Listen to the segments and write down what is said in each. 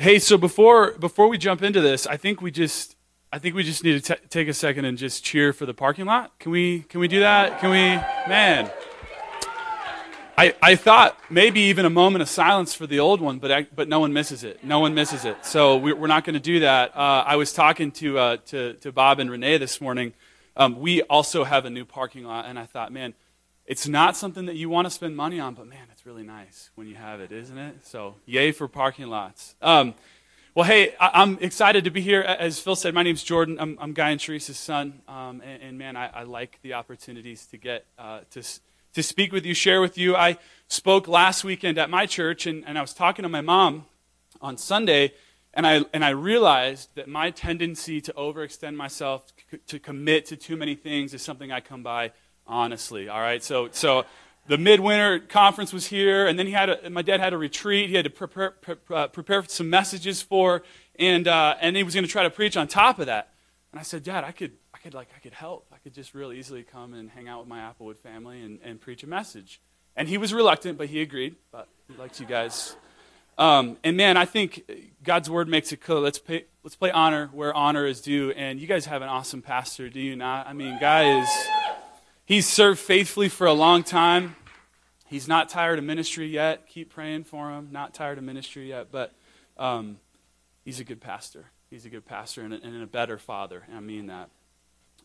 Hey, so before before we jump into this, I think we just I think we just need to t- take a second and just cheer for the parking lot. Can we can we do that? Can we, man? I, I thought maybe even a moment of silence for the old one, but I, but no one misses it. No one misses it. So we, are not going to do that. Uh, I was talking to, uh, to to Bob and Renee this morning. Um, we also have a new parking lot, and I thought, man, it's not something that you want to spend money on, but man, really nice when you have it, isn't it? So yay for parking lots. Um, well, hey, I, am excited to be here. As Phil said, my name's Jordan. I'm, I'm Guy and Teresa's son, um, and, and, man, I, I, like the opportunities to get uh, to to speak with you, share with you. I spoke last weekend at my church, and, and I was talking to my mom on Sunday, and I, and I realized that my tendency to overextend myself, to commit to too many things, is something I come by honestly. All right? So, so the midwinter conference was here, and then he had a, my dad had a retreat. He had to prepare, uh, prepare some messages for, and, uh, and he was going to try to preach on top of that. And I said, Dad, I could, I could, like, I could help. I could just real easily come and hang out with my Applewood family and, and preach a message. And he was reluctant, but he agreed. But he likes you guys. Um, and man, I think God's word makes it clear. Let's pay, let's play honor where honor is due. And you guys have an awesome pastor, do you not? I mean, guy is he's served faithfully for a long time. He's not tired of ministry yet. Keep praying for him. Not tired of ministry yet, but um, he's a good pastor. He's a good pastor and a, and a better father. I mean that.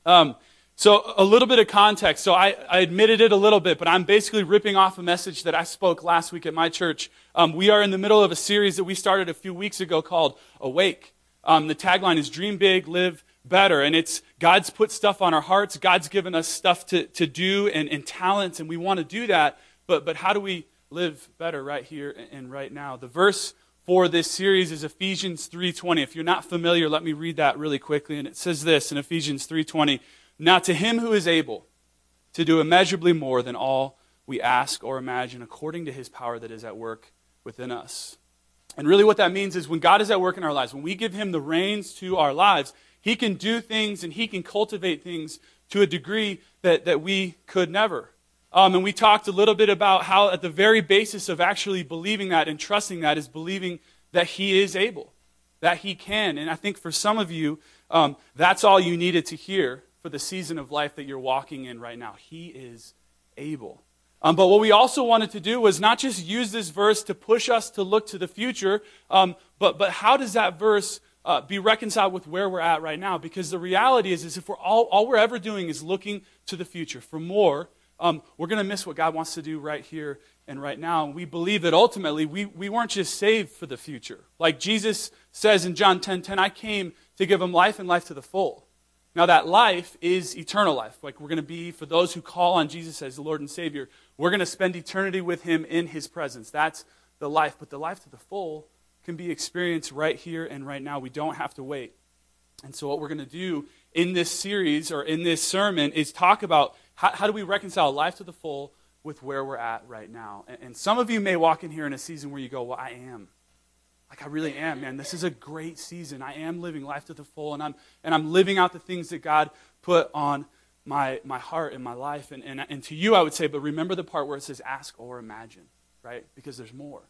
Um, so, a little bit of context. So, I, I, admitted it a little bit, but I'm basically ripping off a message that I spoke last week at my church. Um, we are in the middle of a series that we started a few weeks ago called Awake. Um, the tagline is Dream Big, Live Better. And it's God's put stuff on our hearts, God's given us stuff to, to do and, and talents, and we want to do that. But, but how do we live better right here and right now? The verse for this series is Ephesians 3:20. If you're not familiar, let me read that really quickly and it says this in Ephesians 3:20, "Now to him who is able to do immeasurably more than all we ask or imagine according to his power that is at work within us." And really what that means is when God is at work in our lives, when we give him the reins to our lives, he can do things and he can cultivate things to a degree that, that we could never. Um, and we talked a little bit about how, at the very basis of actually believing that and trusting that, is believing that He is able, that He can. And I think for some of you, um, that's all you needed to hear for the season of life that you're walking in right now. He is able. Um, but what we also wanted to do was not just use this verse to push us to look to the future, um, but, but how does that verse uh, be reconciled with where we're at right now? Because the reality is, is if we're all, all we're ever doing is looking to the future for more, um, we're going to miss what God wants to do right here and right now. And we believe that ultimately we, we weren't just saved for the future. Like Jesus says in John 10 10, I came to give them life and life to the full. Now, that life is eternal life. Like we're going to be, for those who call on Jesus as the Lord and Savior, we're going to spend eternity with Him in His presence. That's the life. But the life to the full can be experienced right here and right now. We don't have to wait. And so, what we're going to do in this series or in this sermon is talk about how, how do we reconcile life to the full with where we're at right now? And, and some of you may walk in here in a season where you go, Well, I am. Like I really am, man. This is a great season. I am living life to the full, and I'm and I'm living out the things that God put on my my heart and my life. And, and and to you I would say, but remember the part where it says ask or imagine, right? Because there's more.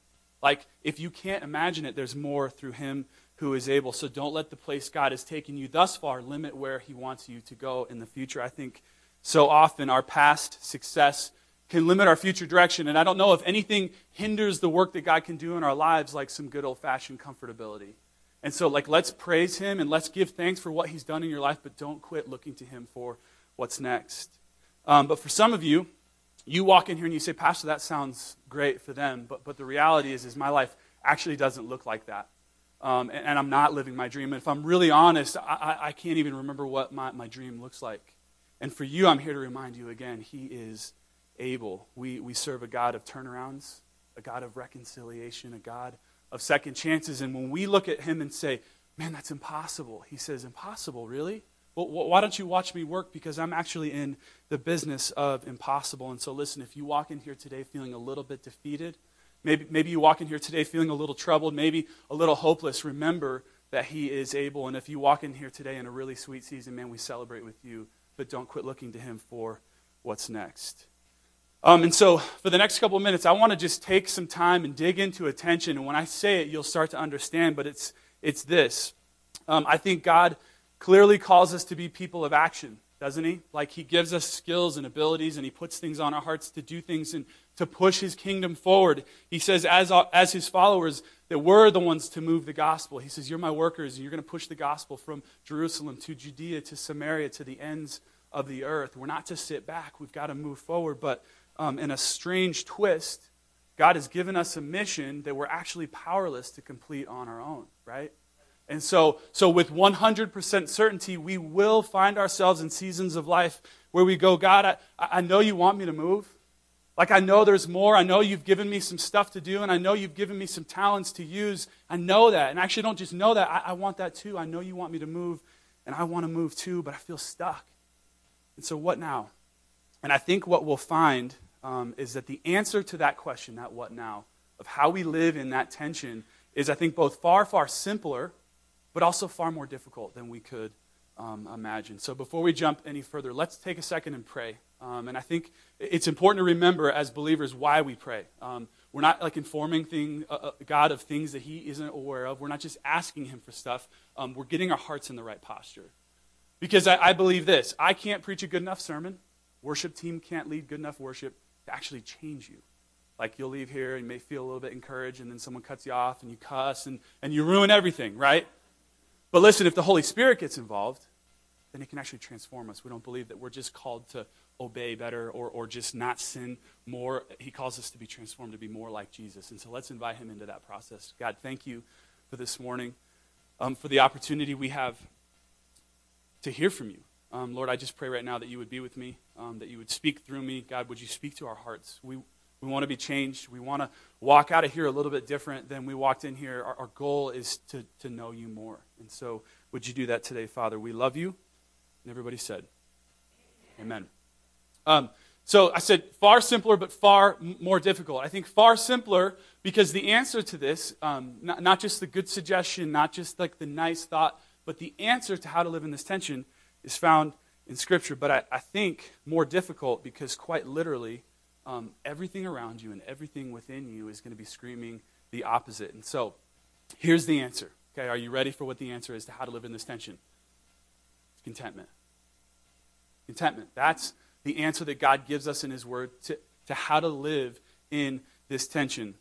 Like if you can't imagine it, there's more through him who is able. So don't let the place God has taken you thus far limit where he wants you to go in the future. I think so often, our past success can limit our future direction. And I don't know if anything hinders the work that God can do in our lives like some good old fashioned comfortability. And so, like, let's praise Him and let's give thanks for what He's done in your life, but don't quit looking to Him for what's next. Um, but for some of you, you walk in here and you say, Pastor, that sounds great for them. But, but the reality is, is my life actually doesn't look like that. Um, and, and, I'm not living my dream. And if I'm really honest, I, I can't even remember what my, my dream looks like. And for you, I'm here to remind you again, He is able. We, we serve a God of turnarounds, a God of reconciliation, a God of second chances. And when we look at Him and say, man, that's impossible, He says, impossible, really? Well, why don't you watch me work? Because I'm actually in the business of impossible. And so, listen, if you walk in here today feeling a little bit defeated, maybe, maybe you walk in here today feeling a little troubled, maybe a little hopeless, remember that He is able. And if you walk in here today in a really sweet season, man, we celebrate with you but don't quit looking to Him for what's next. Um, and so, for the next couple of minutes, I want to just take some time and dig into attention. And when I say it, you'll start to understand. But it's, it's this um, I think God clearly calls us to be people of action, doesn't He? Like He gives us skills and abilities, and He puts things on our hearts to do things and to push His kingdom forward. He says, as, as His followers, that we're the ones to move the gospel. He says, You're my workers, and you're going to push the gospel from Jerusalem to Judea to Samaria to the ends of the earth. We're not to sit back, we've got to move forward. But um, in a strange twist, God has given us a mission that we're actually powerless to complete on our own, right? And so, so with 100% certainty, we will find ourselves in seasons of life where we go, God, I, I know you want me to move. Like, I know there's more. I know you've given me some stuff to do, and I know you've given me some talents to use. I know that. And actually don't just know that, I, I want that too. I know you want me to move, and I want to move too, but I feel stuck. And so, what now? And I think what we'll find um, is that the answer to that question, that what now, of how we live in that tension, is I think both far, far simpler, but also far more difficult than we could um, imagine. So before we jump any further, let's take a second and pray. Um, and I think it's important to remember as believers why we pray. Um, we're not like informing thing, uh, uh, God of things that He isn't aware of. We're not just asking Him for stuff. Um, we're getting our hearts in the right posture. Because I, I believe this I can't preach a good enough sermon. Worship team can't lead good enough worship to actually change you. Like you'll leave here and you may feel a little bit encouraged, and then someone cuts you off and you cuss and, and you ruin everything, right? But listen, if the Holy Spirit gets involved, then it can actually transform us. We don't believe that we're just called to obey better or, or just not sin more. He calls us to be transformed, to be more like Jesus. And so let's invite him into that process. God, thank you for this morning, um, for the opportunity we have to hear from you. Um, Lord, I just pray right now that you would be with me, um, that you would speak through me. God, would you speak to our hearts? We, we want to be changed. We want to walk out of here a little bit different than we walked in here. Our, our goal is to, to know you more. And so, would you do that today, Father? We love you. And everybody said, Amen. Um, so I said far simpler, but far more difficult. I think far simpler because the answer to this, um, not, not just the good suggestion, not just like the nice thought, but the answer to how to live in this tension is found in Scripture, but I, I think more difficult because quite literally, um, everything around you and everything within you is going to be screaming the opposite. And so, here's the answer. Okay, are you ready for what the answer is to how to live in this tension? It's contentment. Contentment. That's the answer that God gives us in His Word to, to how to live in this tension.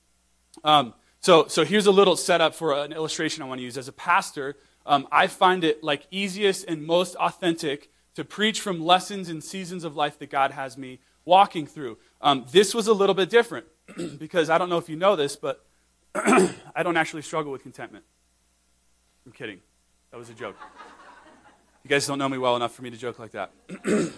Um, so, so here's a little setup for an illustration I want to use. As a pastor, um, I find it like easiest and most authentic to preach from lessons and seasons of life that God has me walking through. Um, this was a little bit different because I don't know if you know this, but I don't actually struggle with contentment. I'm kidding. That was a joke. You guys don't know me well enough for me to joke like that.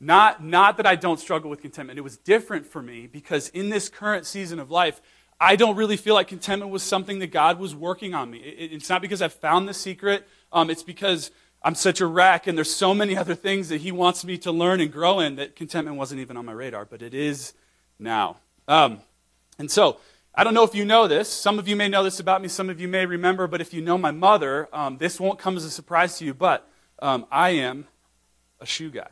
not, not that I don't struggle with contentment. It was different for me because in this current season of life, I don't really feel like contentment was something that God was working on me. It, it's not because I've found the secret, um, it's because I'm such a wreck and there's so many other things that He wants me to learn and grow in that contentment wasn't even on my radar, but it is now. Um, and so, I don't know if you know this. Some of you may know this about me, some of you may remember, but if you know my mother, um, this won't come as a surprise to you, but um, I am a shoe guy.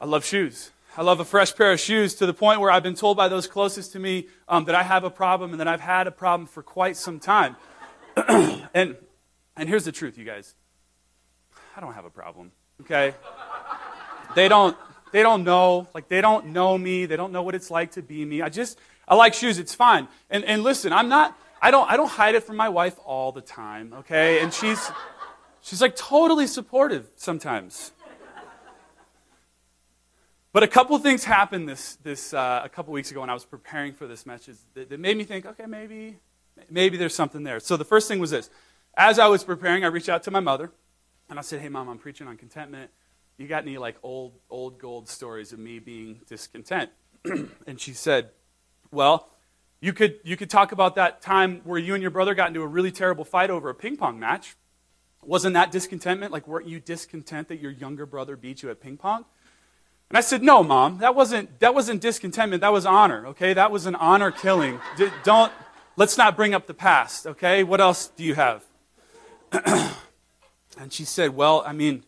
I love shoes. I love a fresh pair of shoes to the point where I've been told by those closest to me um, that I have a problem and that I've had a problem for quite some time. and, and here's the truth, you guys I don't have a problem, okay? they don't. They don't know, like they don't know me. They don't know what it's like to be me. I just, I like shoes. It's fine. And, and listen, I'm not, I don't, I don't hide it from my wife all the time, okay? And she's, she's like totally supportive sometimes. But a couple things happened this, this uh, a couple weeks ago when I was preparing for this message that, that, made me think, okay, maybe, maybe there's something there. So the first thing was this. As I was preparing, I reached out to my mother and I said, hey, mom, I'm preaching on contentment. You got any like old, old gold stories of me being discontent? and she said, well, you could, you could talk about that time where you and your brother got into a really terrible fight over a ping pong match. Wasn't that discontentment? Like, weren't you discontent that your younger brother beat you at ping pong? And I said, No, mom, that wasn't, that wasn't discontentment. That was honor, okay? That was an honor killing. D- don't, let's not bring up the past, okay? What else do you have? and she said, Well, I mean,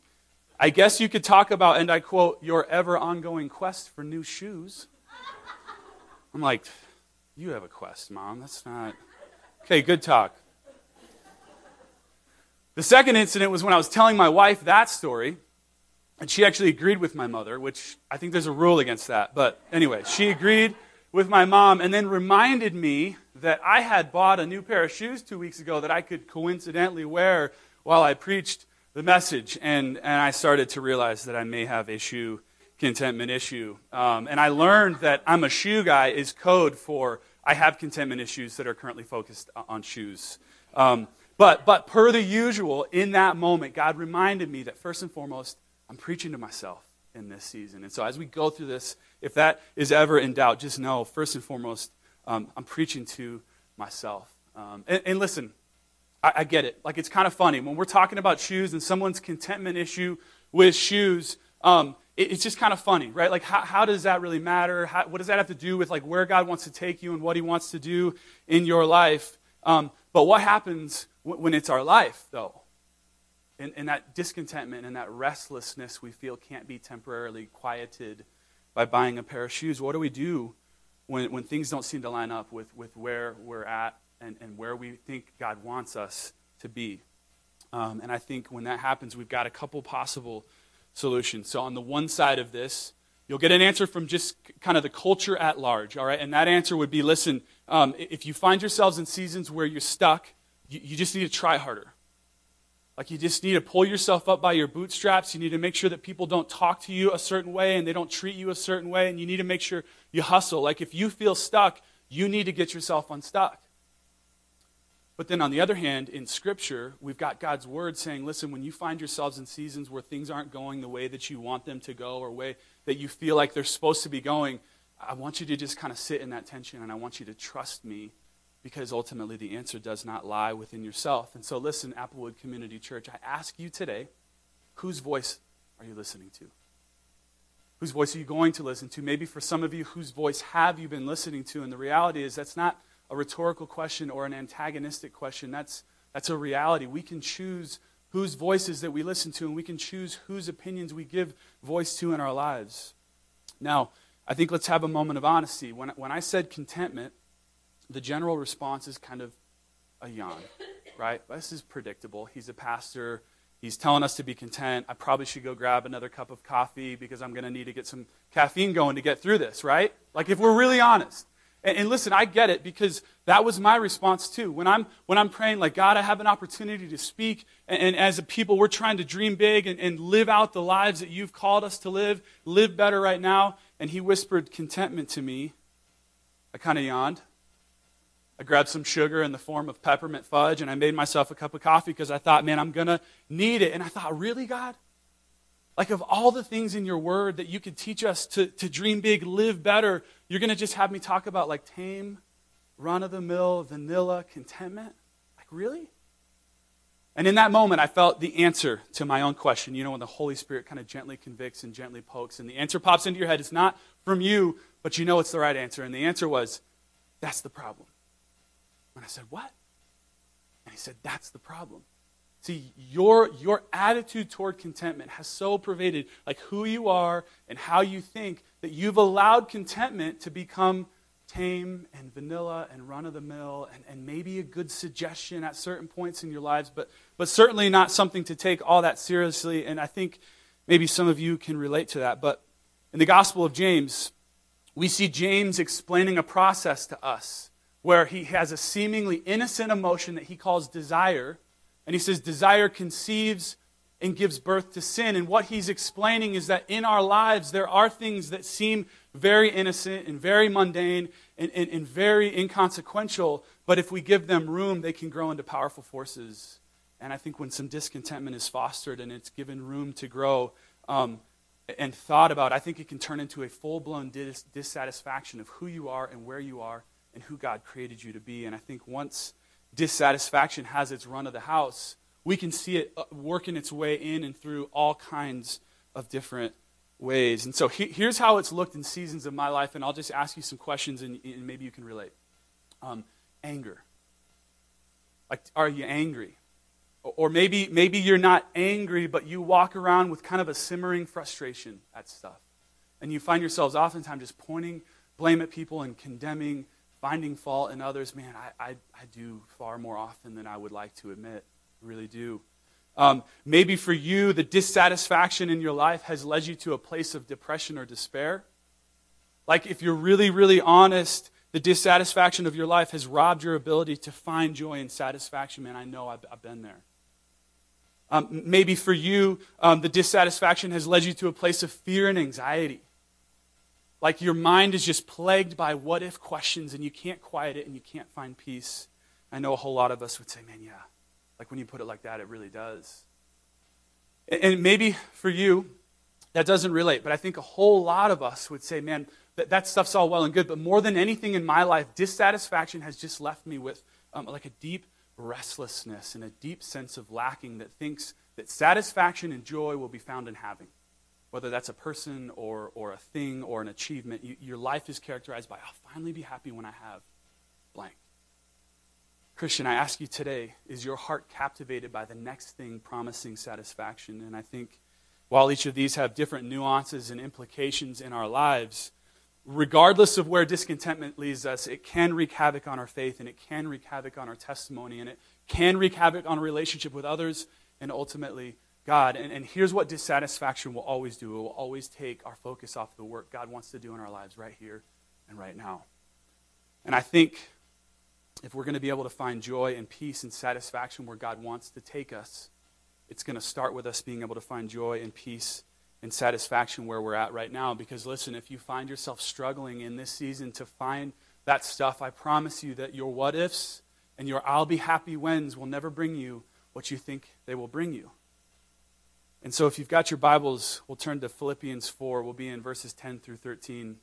I guess you could talk about, and I quote, your ever ongoing quest for new shoes. I'm like, you have a quest, mom. That's not. Okay, good talk. The second incident was when I was telling my wife that story, and she actually agreed with my mother, which I think there's a rule against that. But anyway, she agreed with my mom and then reminded me that I had bought a new pair of shoes two weeks ago that I could coincidentally wear while I preached the message. And, and I started to realize that I may have a shoe contentment issue. Um, and I learned that I'm a shoe guy is code for I have contentment issues that are currently focused on shoes. Um, but, but per the usual, in that moment, God reminded me that first and foremost, I'm preaching to myself in this season. And so as we go through this, if that is ever in doubt, just know, first and foremost, um, I'm preaching to myself. Um, and, and, listen, I, I, get it. Like, it's kind of funny. When we're talking about shoes and someone's contentment issue with shoes, um, it, it's just kind of funny, right? Like, how, how does that really matter? How, what does that have to do with, like, where God wants to take you and what he wants to do in your life? Um, but what happens w- when it's our life, though? And, and that discontentment and that restlessness we feel can't be temporarily quieted by buying a pair of shoes. What do we do when, when things don't seem to line up with, with where we're at and, and where we think God wants us to be? Um, and I think when that happens, we've got a couple possible solutions. So, on the one side of this, you'll get an answer from just kind of the culture at large, all right? And that answer would be listen, um, if you find yourselves in seasons where you're stuck, you, you just need to try harder. Like you just need to pull yourself up by your bootstraps. You need to make sure that people don't talk to you a certain way and they don't treat you a certain way. And you need to make sure you hustle. Like if you feel stuck, you need to get yourself unstuck. But then on the other hand, in Scripture, we've got God's Word saying, listen, when you find yourselves in seasons where things aren't going the way that you want them to go or way that you feel like they're supposed to be going, I want you to just kind of sit in that tension and I want you to trust me because ultimately the answer does not lie within yourself. And so, listen, Applewood Community Church, I ask you today whose voice are you listening to? Whose voice are you going to listen to? Maybe for some of you, whose voice have you been listening to? And the reality is that's not a rhetorical question or an antagonistic question. That's, that's a reality. We can choose whose voices that we listen to, and we can choose whose opinions we give voice to in our lives. Now, I think let's have a moment of honesty. When, when I said contentment, the general response is kind of a yawn, right? This is predictable. He's a pastor. He's telling us to be content. I probably should go grab another cup of coffee because I'm going to need to get some caffeine going to get through this, right? Like, if we're really honest. And, and, listen, I get it because that was my response too. When I'm, when I'm praying, like, God, I have an opportunity to speak. And, and as a people, we're trying to dream big and, and live out the lives that you've called us to live, live better right now. And He whispered contentment to me. I kind of yawned. I grabbed some sugar in the form of peppermint fudge and I made myself a cup of coffee because I thought, man, I'm going to need it. And I thought, really, God? Like, of all the things in your word that you could teach us to, to dream big, live better, you're going to just have me talk about like tame, run of the mill, vanilla contentment? Like, really? And in that moment, I felt the answer to my own question. You know, when the Holy Spirit kind of gently convicts and gently pokes, and the answer pops into your head. It's not from you, but you know it's the right answer. And the answer was, that's the problem. And I said, What? And he said, That's the problem. See, your, your attitude toward contentment has so pervaded like who you are and how you think that you've allowed contentment to become tame and vanilla and run of the mill and, and maybe a good suggestion at certain points in your lives, but, but certainly not something to take all that seriously. And I think maybe some of you can relate to that. But in the Gospel of James, we see James explaining a process to us where he has a seemingly innocent emotion that he calls desire. And he says, Desire conceives and gives birth to sin. And what he's explaining is that in our lives, there are things that seem very innocent and very mundane and, and, and very inconsequential, but if we give them room, they can grow into powerful forces. And I think when some discontentment is fostered and it's given room to grow um, and thought about, I think it can turn into a full blown dis- dissatisfaction of who you are and where you are and who God created you to be. And I think once dissatisfaction has its run of the house, we can see it uh, working its way in and through all kinds of different ways. And so he, here's how it's looked in seasons of my life, and I'll just ask you some questions and, and maybe you can relate. Um, anger. Like, are you angry? Or maybe, maybe you're not angry, but you walk around with kind of a simmering frustration at stuff. And you find yourselves oftentimes just pointing blame at people and condemning, finding fault in others. Man, I, I, I do far more often than I would like to admit. I really do. Um, maybe for you, the dissatisfaction in your life has led you to a place of depression or despair. Like, if you're really, really honest, the dissatisfaction of your life has robbed your ability to find joy and satisfaction. Man, I know I've, I've been there. Um, maybe for you, um, the dissatisfaction has led you to a place of fear and anxiety. Like your mind is just plagued by what if questions and you can't quiet it and you can't find peace. I know a whole lot of us would say, man, yeah. Like when you put it like that, it really does. And maybe for you, that doesn't relate, but I think a whole lot of us would say, man, that, that stuff's all well and good, but more than anything in my life, dissatisfaction has just left me with um, like a deep restlessness and a deep sense of lacking that thinks that satisfaction and joy will be found in having. Whether that's a person or, or a thing or an achievement, you, your life is characterized by, I'll finally be happy when I have blank. Christian, I ask you today, is your heart captivated by the next thing promising satisfaction? And I think while each of these have different nuances and implications in our lives, regardless of where discontentment leads us, it can wreak havoc on our faith and it can wreak havoc on our testimony and it can wreak havoc on our relationship with others and ultimately God. And, and here's what dissatisfaction will always do it will always take our focus off the work God wants to do in our lives right here and right now. And I think if we're going to be able to find joy and peace and satisfaction where God wants to take us, it's going to start with us being able to find joy and peace and satisfaction where we're at right now. Because listen, if you find yourself struggling in this season to find that stuff, I promise you that your what ifs and your I'll be happy whens will never bring you what you think they will bring you. And so if you've got your Bibles, we'll turn to Philippians 4. We'll be in verses 10 through 13.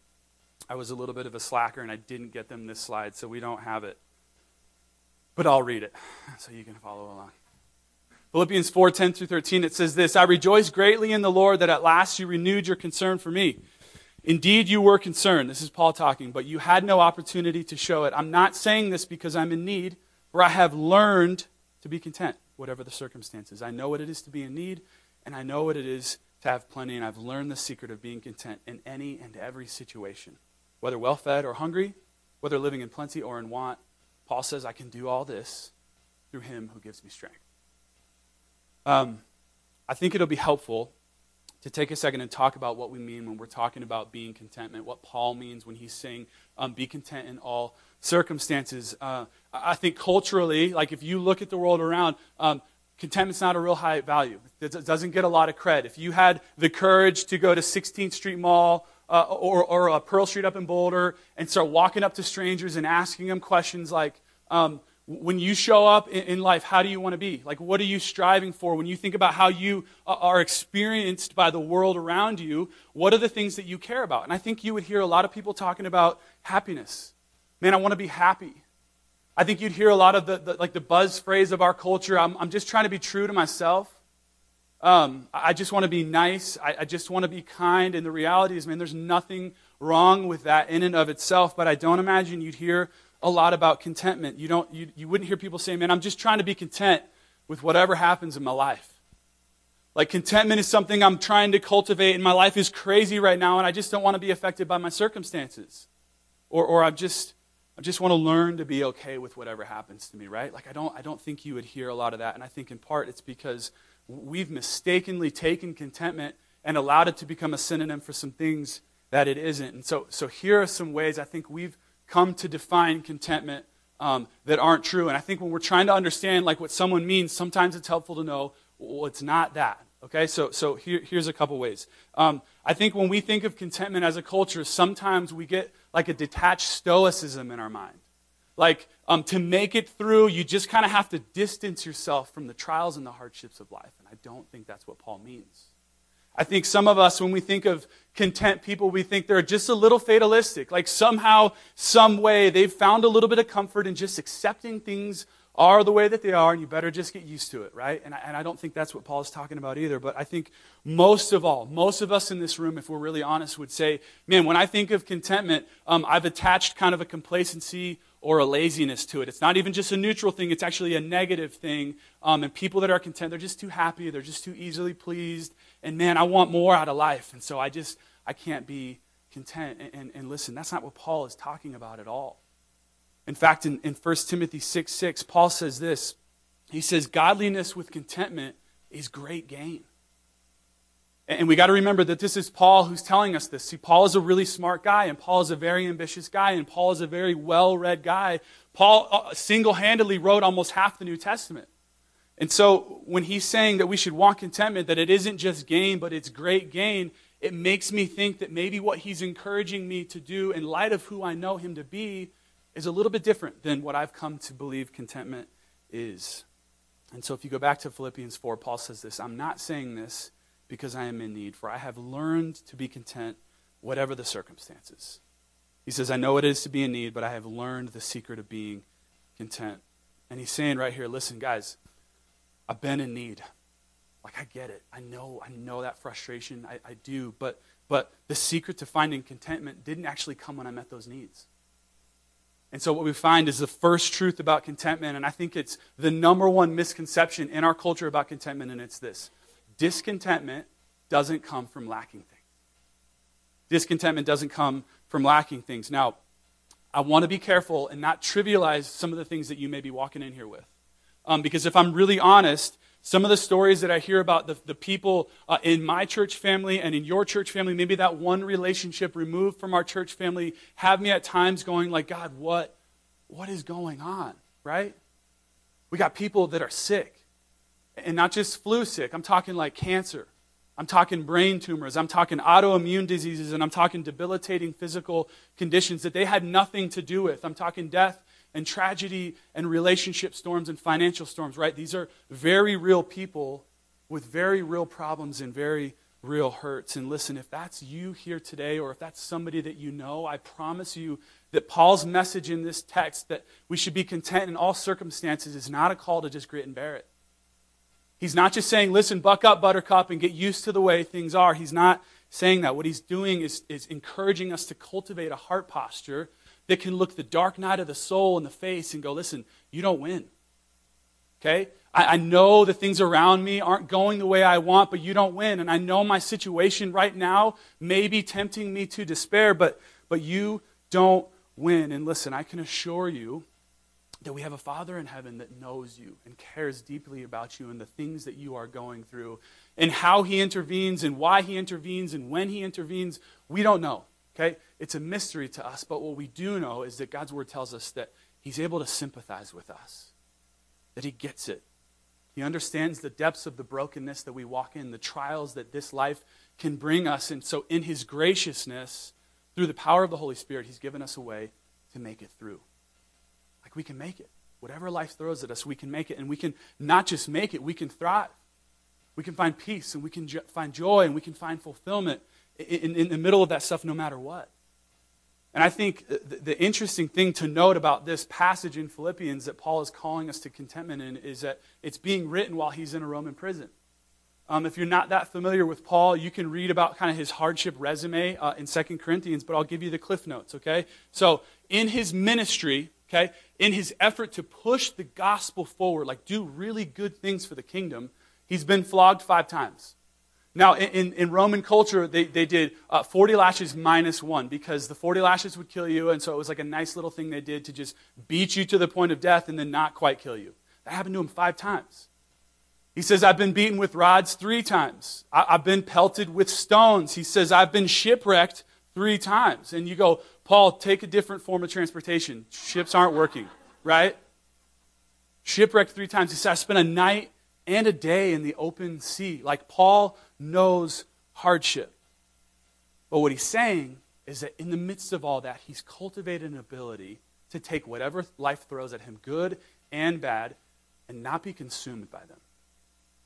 I was a little bit of a slacker and I didn't get them this slide, so we don't have it. But I'll read it so you can follow along. Philippians 4 10 through 13, it says this I rejoice greatly in the Lord that at last you renewed your concern for me. Indeed, you were concerned. This is Paul talking, but you had no opportunity to show it. I'm not saying this because I'm in need, for I have learned to be content, whatever the circumstances. I know what it is to be in need, and I know what it is to have plenty, and I've learned the secret of being content in any and every situation, whether well fed or hungry, whether living in plenty or in want. Paul says, I can do all this through him who gives me strength. Um, I think it'll be helpful to take a second and talk about what we mean when we're talking about being contentment, what Paul means when he's saying, um, be content in all circumstances. Uh, I think culturally, like if you look at the world around, um, contentment's not a real high value. It doesn't get a lot of credit. If you had the courage to go to 16th Street Mall uh, or, or uh, Pearl Street up in Boulder and start walking up to strangers and asking them questions like, um, when you show up in, life, how do you want to be? Like, what are you striving for? When you think about how you are experienced by the world around you, what are the things that you care about? And I think you would hear a lot of people talking about happiness. Man, I want to be happy. I think you'd hear a lot of the, the like the buzz phrase of our culture. I'm, I'm just trying to be true to myself. Um, I just want to be nice. I, I just want to be kind. And the reality is, man, there's nothing wrong with that in and of itself. But I don't imagine you'd hear a lot about contentment. You, don't, you, you wouldn't hear people say, man, I'm just trying to be content with whatever happens in my life. Like, contentment is something I'm trying to cultivate, and my life is crazy right now, and I just don't want to be affected by my circumstances. Or, or I just, I just want to learn to be okay with whatever happens to me, right? Like, I don't, I don't think you would hear a lot of that. And I think in part it's because we've mistakenly taken contentment and allowed it to become a synonym for some things that it isn't. And so, so here are some ways I think we've come to define contentment um, that aren't true. And I think when we're trying to understand like what someone means, sometimes it's helpful to know, well, it's not that. Okay, so, so here, here's a couple ways. Um, I think when we think of contentment as a culture, sometimes we get like a detached stoicism in our mind. Like, um, to make it through, you just kind of have to distance yourself from the trials and the hardships of life. And I don't think that's what Paul means. I think some of us, when we think of content people, we think they're just a little fatalistic. Like somehow, some way, they've found a little bit of comfort in just accepting things are the way that they are, and you better just get used to it, right? And I, and I don't think that's what Paul is talking about either. But I think most of all, most of us in this room, if we're really honest, would say, man, when I think of contentment, um, I've attached kind of a complacency or a laziness to it. It's not even just a neutral thing, it's actually a negative thing. Um, and people that are content, they're just too happy, they're just too easily pleased. And man, I want more out of life. And so I just, I can't be content. And, and, and listen, that's not what Paul is talking about at all. In fact, in, in 1 Timothy 6 6, Paul says this. He says, Godliness with contentment is great gain. And we got to remember that this is Paul who's telling us this. See, Paul is a really smart guy, and Paul is a very ambitious guy, and Paul is a very well read guy. Paul uh, single handedly wrote almost half the New Testament. And so when he's saying that we should want contentment, that it isn't just gain, but it's great gain, it makes me think that maybe what he's encouraging me to do in light of who I know him to be is a little bit different than what I've come to believe contentment is. And so if you go back to Philippians 4, Paul says this I'm not saying this because I am in need, for I have learned to be content, whatever the circumstances. He says, I know what it is to be in need, but I have learned the secret of being content. And he's saying right here, listen, guys, I've been in need. Like I get it. I know, I know that frustration. I, I do. But but the secret to finding contentment didn't actually come when I met those needs. And so, what we find is the first truth about contentment, and I think it's the number one misconception in our culture about contentment, and it's this discontentment doesn't come from lacking things. Discontentment doesn't come from lacking things. Now, I want to be careful and not trivialize some of the things that you may be walking in here with. Um, because if I'm really honest, some of the stories that I hear about the, the people uh, in my church family and in your church family, maybe that one relationship removed from our church family, have me at times going like, God, what, what is going on, right? We got people that are sick, and not just flu sick. I'm talking like cancer. I'm talking brain tumors. I'm talking autoimmune diseases, and I'm talking debilitating physical conditions that they had nothing to do with. I'm talking death and tragedy and relationship storms and financial storms, right? These are very real people with very real problems and very real hurts. And listen, if that's you here today, or if that's somebody that you know, I promise you that Paul's message in this text that we should be content in all circumstances is not a call to just grit and bear it. He's not just saying, listen, buck up, buttercup, and get used to the way things are. He's not saying that. What he's doing is, is encouraging us to cultivate a heart posture that can look the dark night of the soul in the face and go, listen, you don't win. Okay? I, I, know the things around me aren't going the way I want, but you don't win. And I know my situation right now may be tempting me to despair, but, but you don't win. And listen, I can assure you that we have a Father in heaven that knows you and cares deeply about you and the things that you are going through and how He intervenes and why He intervenes and when He intervenes. We don't know. Okay? It's a mystery to us, but what we do know is that God's word tells us that He's able to sympathize with us, that He gets it. He understands the depths of the brokenness that we walk in, the trials that this life can bring us. And so, in His graciousness, through the power of the Holy Spirit, He's given us a way to make it through. Like we can make it. Whatever life throws at us, we can make it. And we can not just make it, we can thrive. We can find peace and we can jo- find joy and we can find fulfillment in, in, the middle of that stuff no matter what. And I think the, interesting thing to note about this passage in Philippians that Paul is calling us to contentment in is that it's being written while he's in a Roman prison. Um, if you're not that familiar with Paul, you can read about kind of his hardship resume uh, in 2 Corinthians, but I'll give you the cliff notes, okay? So, in his ministry, okay, in his effort to push the gospel forward, like do really good things for the kingdom, he's been flogged five times. Now, in, in Roman culture, they, they did uh, 40 lashes minus one because the 40 lashes would kill you, and so it was like a nice little thing they did to just beat you to the point of death and then not quite kill you. That happened to him five times. He says, I've been beaten with rods three times. I, I've been pelted with stones. He says, I've been shipwrecked three times. And you go, Paul, take a different form of transportation. Ships aren't working, right? Shipwrecked three times. He says, I spent a night and a day in the open sea. Like Paul knows hardship. But what he's saying is that in the midst of all that, he's cultivated an ability to take whatever life throws at him, good and bad, and not be consumed by them.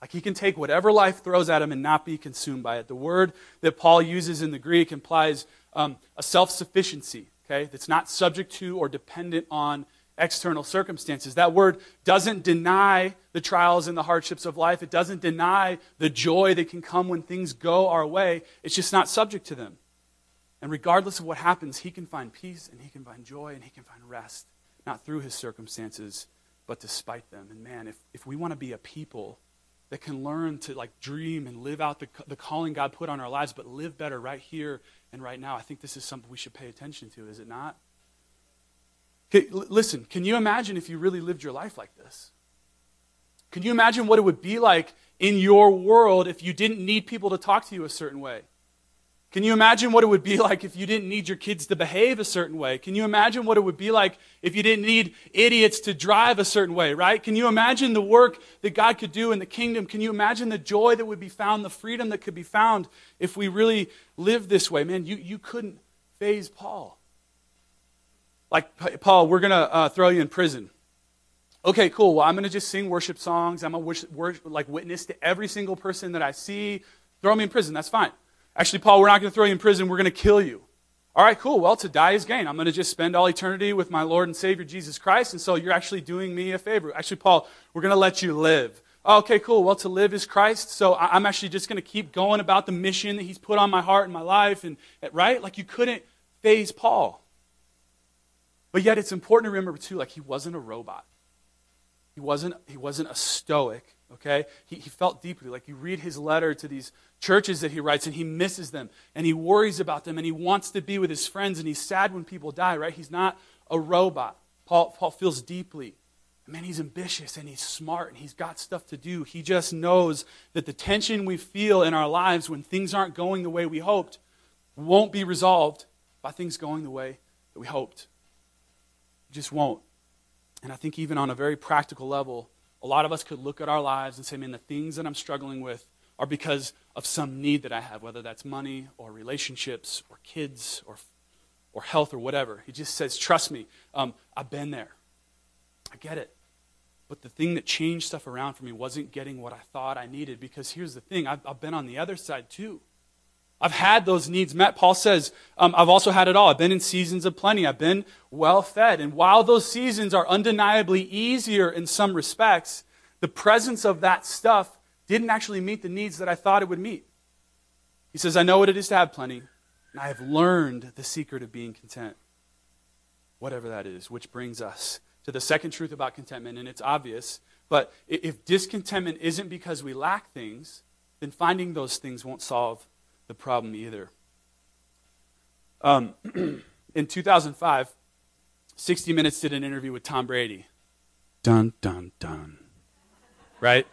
Like he can take whatever life throws at him and not be consumed by it. The word that Paul uses in the Greek implies um, a self sufficiency, okay, that's not subject to or dependent on external circumstances. That word doesn't deny the trials and the hardships of life, it doesn't deny the joy that can come when things go our way. It's just not subject to them. And regardless of what happens, he can find peace and he can find joy and he can find rest not through his circumstances, but despite them. And man, if, if we want to be a people that can learn to like dream and live out the, the calling God put on our lives, but live better right here and right now, I think this is something we should pay attention to, is it not? Okay, l- listen, can you imagine if you really lived your life like this? Can you imagine what it would be like in your world if you didn't need people to talk to you a certain way? Can you imagine what it would be like if you didn't need your kids to behave a certain way? Can you imagine what it would be like if you didn't need idiots to drive a certain way, right? Can you imagine the work that God could do in the kingdom? Can you imagine the joy that would be found, the freedom that could be found if we really lived this way? Man, you, you couldn't faze Paul. Like, Paul, we're going to uh, throw you in prison. Okay, cool. Well, I'm going to just sing worship songs. I'm going to like witness to every single person that I see. Throw me in prison. That's fine. Actually, Paul, we're not going to throw you in prison. We're going to kill you. All right, cool. Well, to die is gain. I'm going to just spend all eternity with my Lord and Savior Jesus Christ. And so you're actually doing me a favor. Actually, Paul, we're going to let you live. Okay, cool. Well, to live is Christ. So I'm actually just going to keep going about the mission that he's put on my heart and my life. And right? Like you couldn't faze Paul. But yet it's important to remember too, like he wasn't a robot. He wasn't, he wasn't a stoic, okay? He, he felt deeply. Like you read his letter to these churches that he writes and he misses them and he worries about them and he wants to be with his friends and he's sad when people die, right? He's not a robot. Paul, Paul feels deeply. Man, he's ambitious and he's smart and he's got stuff to do. He just knows that the tension we feel in our lives when things aren't going the way we hoped won't be resolved by things going the way that we hoped. Just won't. And I think, even on a very practical level, a lot of us could look at our lives and say, man, the things that I'm struggling with are because of some need that I have, whether that's money or relationships or kids or, or health or whatever. He just says, Trust me, um, I've been there. I get it. But the thing that changed stuff around for me wasn't getting what I thought I needed because here's the thing I've, I've been on the other side too. I've had those needs met. Paul says, um, I've also had it all. I've been in seasons of plenty. I've been well fed. And while those seasons are undeniably easier in some respects, the presence of that stuff didn't actually meet the needs that I thought it would meet. He says, I know what it is to have plenty, and I have learned the secret of being content. Whatever that is, which brings us to the second truth about contentment, and it's obvious, but if discontentment isn't because we lack things, then finding those things won't solve the problem either. Um, in 2005, 60 Minutes did an interview with Tom Brady. Dun, dun, dun. Right?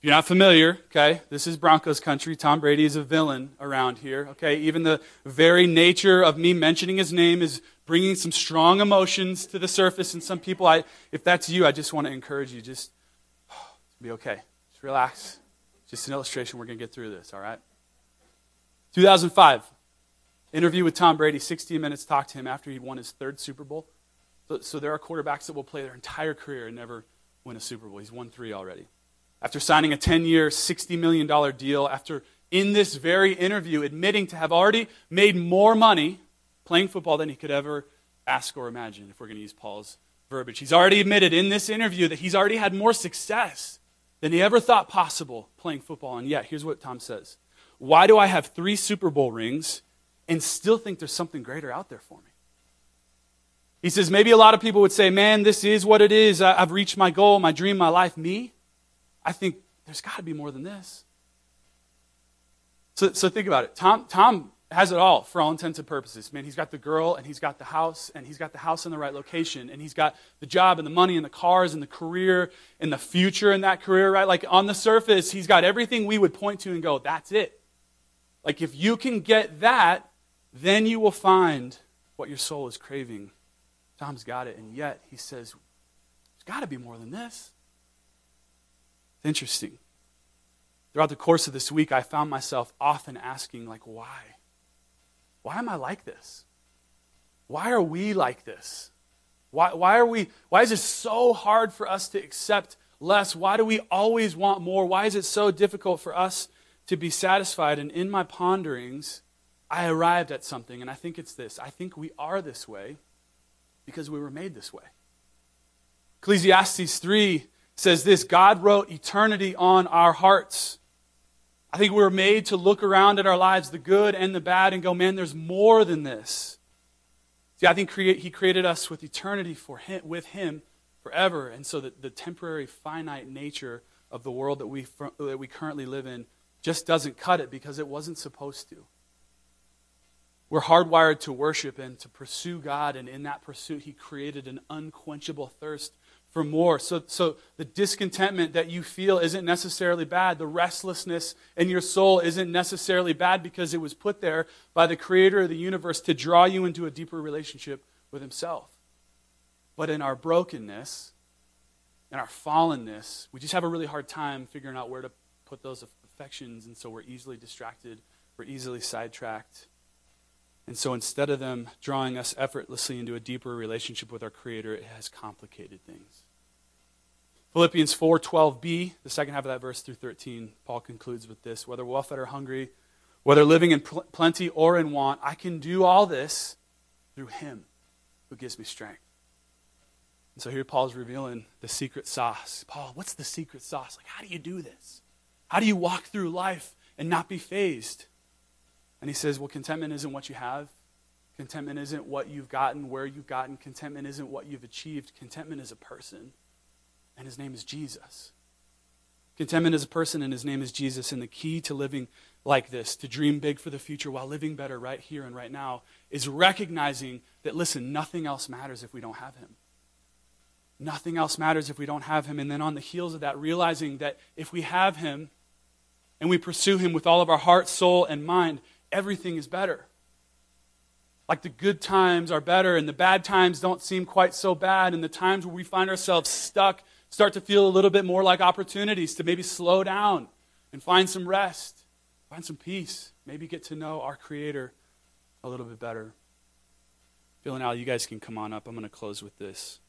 If you're not familiar, okay, this is Broncos country. Tom Brady is a villain around here, okay? Even the very nature of me mentioning his name is bringing some strong emotions to the surface. And some people, I, if that's you, I just want to encourage you, just be okay. Just relax. Just an illustration. We're going to get through this, all right? 2005, interview with Tom Brady, 60 minutes, talked to him after he'd won his third Super Bowl. So, so there are quarterbacks that will play their entire career and never win a Super Bowl. He's won three already after signing a 10 year, $60 million deal, after in this very interview admitting to have already made more money playing football than he could ever ask or imagine, if we're going to use Paul's verbiage. He's already admitted in this interview that he's already had more success than he ever thought possible playing football. And yet, here's what Tom says Why do I have three Super Bowl rings and still think there's something greater out there for me? He says, maybe a lot of people would say, man, this is what it is. I've reached my goal, my dream, my life. Me? I think there's got to be more than this. So, so think about it. Tom, Tom has it all for all intents and purposes. Man, he's got the girl and he's got the house and he's got the house in the right location and he's got the job and the money and the cars and the career and the future in that career, right? Like on the surface, he's got everything we would point to and go, that's it. Like if you can get that, then you will find what your soul is craving. Tom's got it. And yet he says, there's got to be more than this. It's interesting. Throughout the course of this week, I found myself often asking, like, why? Why am I like this? Why are we like this? Why, why are we, why is it so hard for us to accept less? Why do we always want more? Why is it so difficult for us to be satisfied? And in my ponderings, I arrived at something, and I think it's this. I think we are this way because we were made this way. Ecclesiastes 3 says this God wrote eternity on our hearts. I think we're made to look around at our lives, the good and the bad, and go, man, there's more than this. See, I think create, he created us with eternity for him, with him forever. And so the, the temporary, finite nature of the world that we, that we currently live in just doesn't cut it because it wasn't supposed to. We're hardwired to worship and to pursue God, and in that pursuit, He created an unquenchable thirst for more. So, so the discontentment that you feel isn't necessarily bad. The restlessness in your soul isn't necessarily bad because it was put there by the creator of the universe to draw you into a deeper relationship with himself. But in our brokenness, in our fallenness, we just have a really hard time figuring out where to put those affections, and so we're easily distracted, we're easily sidetracked. And so instead of them drawing us effortlessly into a deeper relationship with our Creator, it has complicated things. Philippians 4:12b, the second half of that verse through 13, Paul concludes with this, whether well fed or hungry, whether living in pl- plenty or in want, I can do all this through him who gives me strength. And so here Paul's revealing the secret sauce. Paul, what's the secret sauce? Like how do you do this? How do you walk through life and not be fazed? And he says, Well, contentment isn't what you have. Contentment isn't what you've gotten, where you've gotten. Contentment isn't what you've achieved. Contentment is a person, and his name is Jesus. Contentment is a person, and his name is Jesus. And the key to living like this, to dream big for the future while living better right here and right now, is recognizing that, listen, nothing else matters if we don't have him. Nothing else matters if we don't have him. And then on the heels of that, realizing that if we have him and we pursue him with all of our heart, soul, and mind, everything is better. Like the good times are better, and the bad times don't seem quite so bad, and the times where we find ourselves stuck start to feel a little bit more like opportunities to maybe slow down and find some rest, find some peace, maybe get to know our Creator a little bit better. Phil and Al, you guys can come on up. I'm going to close with this.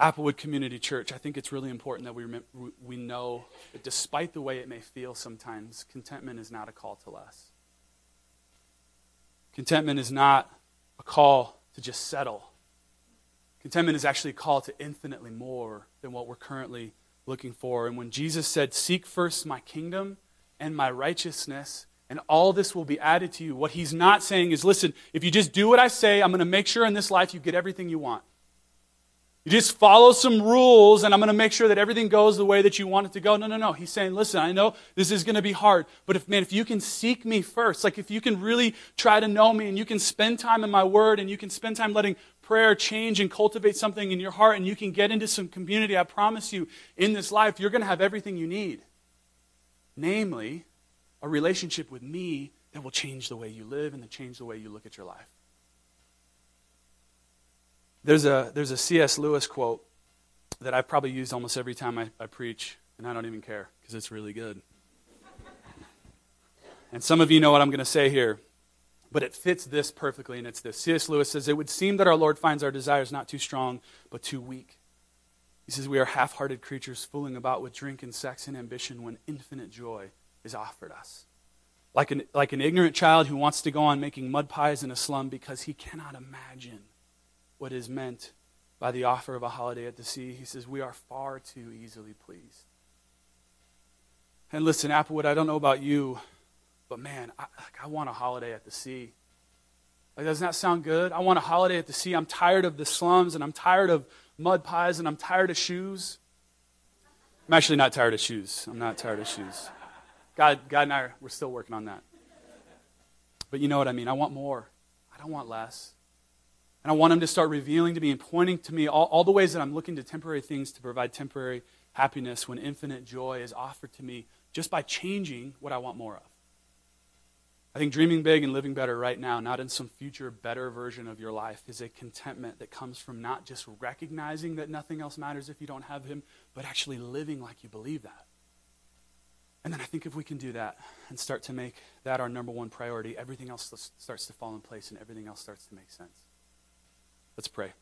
Applewood Community Church, I think it's really important that we, we know that despite the way it may feel sometimes, contentment is not a call to less. Contentment is not a call to just settle. Contentment is actually a call to infinitely more than what we're currently looking for. And when Jesus said, Seek first my kingdom and my righteousness, and all this will be added to you, what he's not saying is, Listen, if you just do what I say, I'm going to make sure in this life you get everything you want. You just follow some rules, and I'm going to make sure that everything goes the way that you want it to go. No, no, no. He's saying, listen, I know this is going to be hard, but if, man, if you can seek me first, like if you can really try to know me and you can spend time in my word and you can spend time letting prayer change and cultivate something in your heart and you can get into some community, I promise you, in this life, you're going to have everything you need. Namely, a relationship with me that will change the way you live and to change the way you look at your life. There's a, there's a C.S. Lewis quote that I've probably used almost every time I, I preach, and I don't even care because it's really good. and some of you know what I'm going to say here, but it fits this perfectly, and it's this. C.S. Lewis says, It would seem that our Lord finds our desires not too strong, but too weak. He says, We are half hearted creatures fooling about with drink and sex and ambition when infinite joy is offered us. Like an, like an ignorant child who wants to go on making mud pies in a slum because he cannot imagine what is meant by the offer of a holiday at the sea. He says, We are far too easily pleased. And listen, Applewood, I don't know about you, but man, I, I want a holiday at the sea. Like, doesn't that sound good? I want a holiday at the sea. I'm tired of the slums and I'm tired of mud pies and I'm tired of shoes. I'm actually not tired of shoes. I'm not tired of shoes. God, God and I, we're still working on that. But you know what I mean. I want more. I don't want less. And I want him to start revealing to me and pointing to me all, all the ways that I'm looking to temporary things to provide temporary happiness when infinite joy is offered to me just by changing what I want more of. I think dreaming big and living better right now, not in some future better version of your life, is a contentment that comes from not just recognizing that nothing else matters if you don't have Him, but actually living like you believe that. And then I think if we can do that and start to make that our number one priority, everything else starts to fall in place and everything else starts to make sense. Let's pray.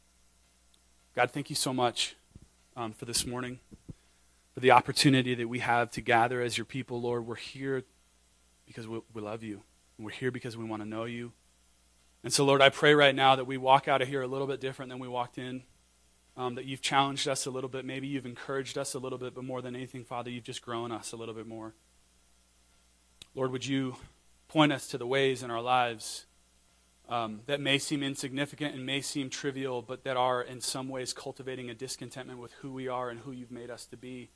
God, thank you so much um, for this morning, for the opportunity that we have to gather as your people, Lord. We're here because we, we love you. We're here because we want to know you. And so, Lord, I pray right now that we walk out of here a little bit different than we walked in. Um, that you've challenged us a little bit. Maybe you've encouraged us a little bit, but more than anything, Father, you've just grown us a little bit more. Lord, would you point us to the ways in our lives um, that may seem insignificant and may seem trivial, but that are in some ways cultivating a discontentment with who we are and who you've made us to be.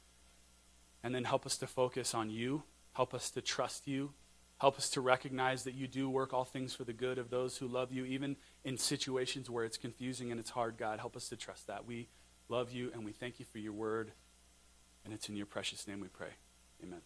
And then help us to focus on you, help us to trust you, help us to recognize that you do work all things for the good of those who love you, even in situations where it's confusing and it's hard, God. Help us to trust that. We love you and we thank you for your word. And it's in your precious name we pray. Amen.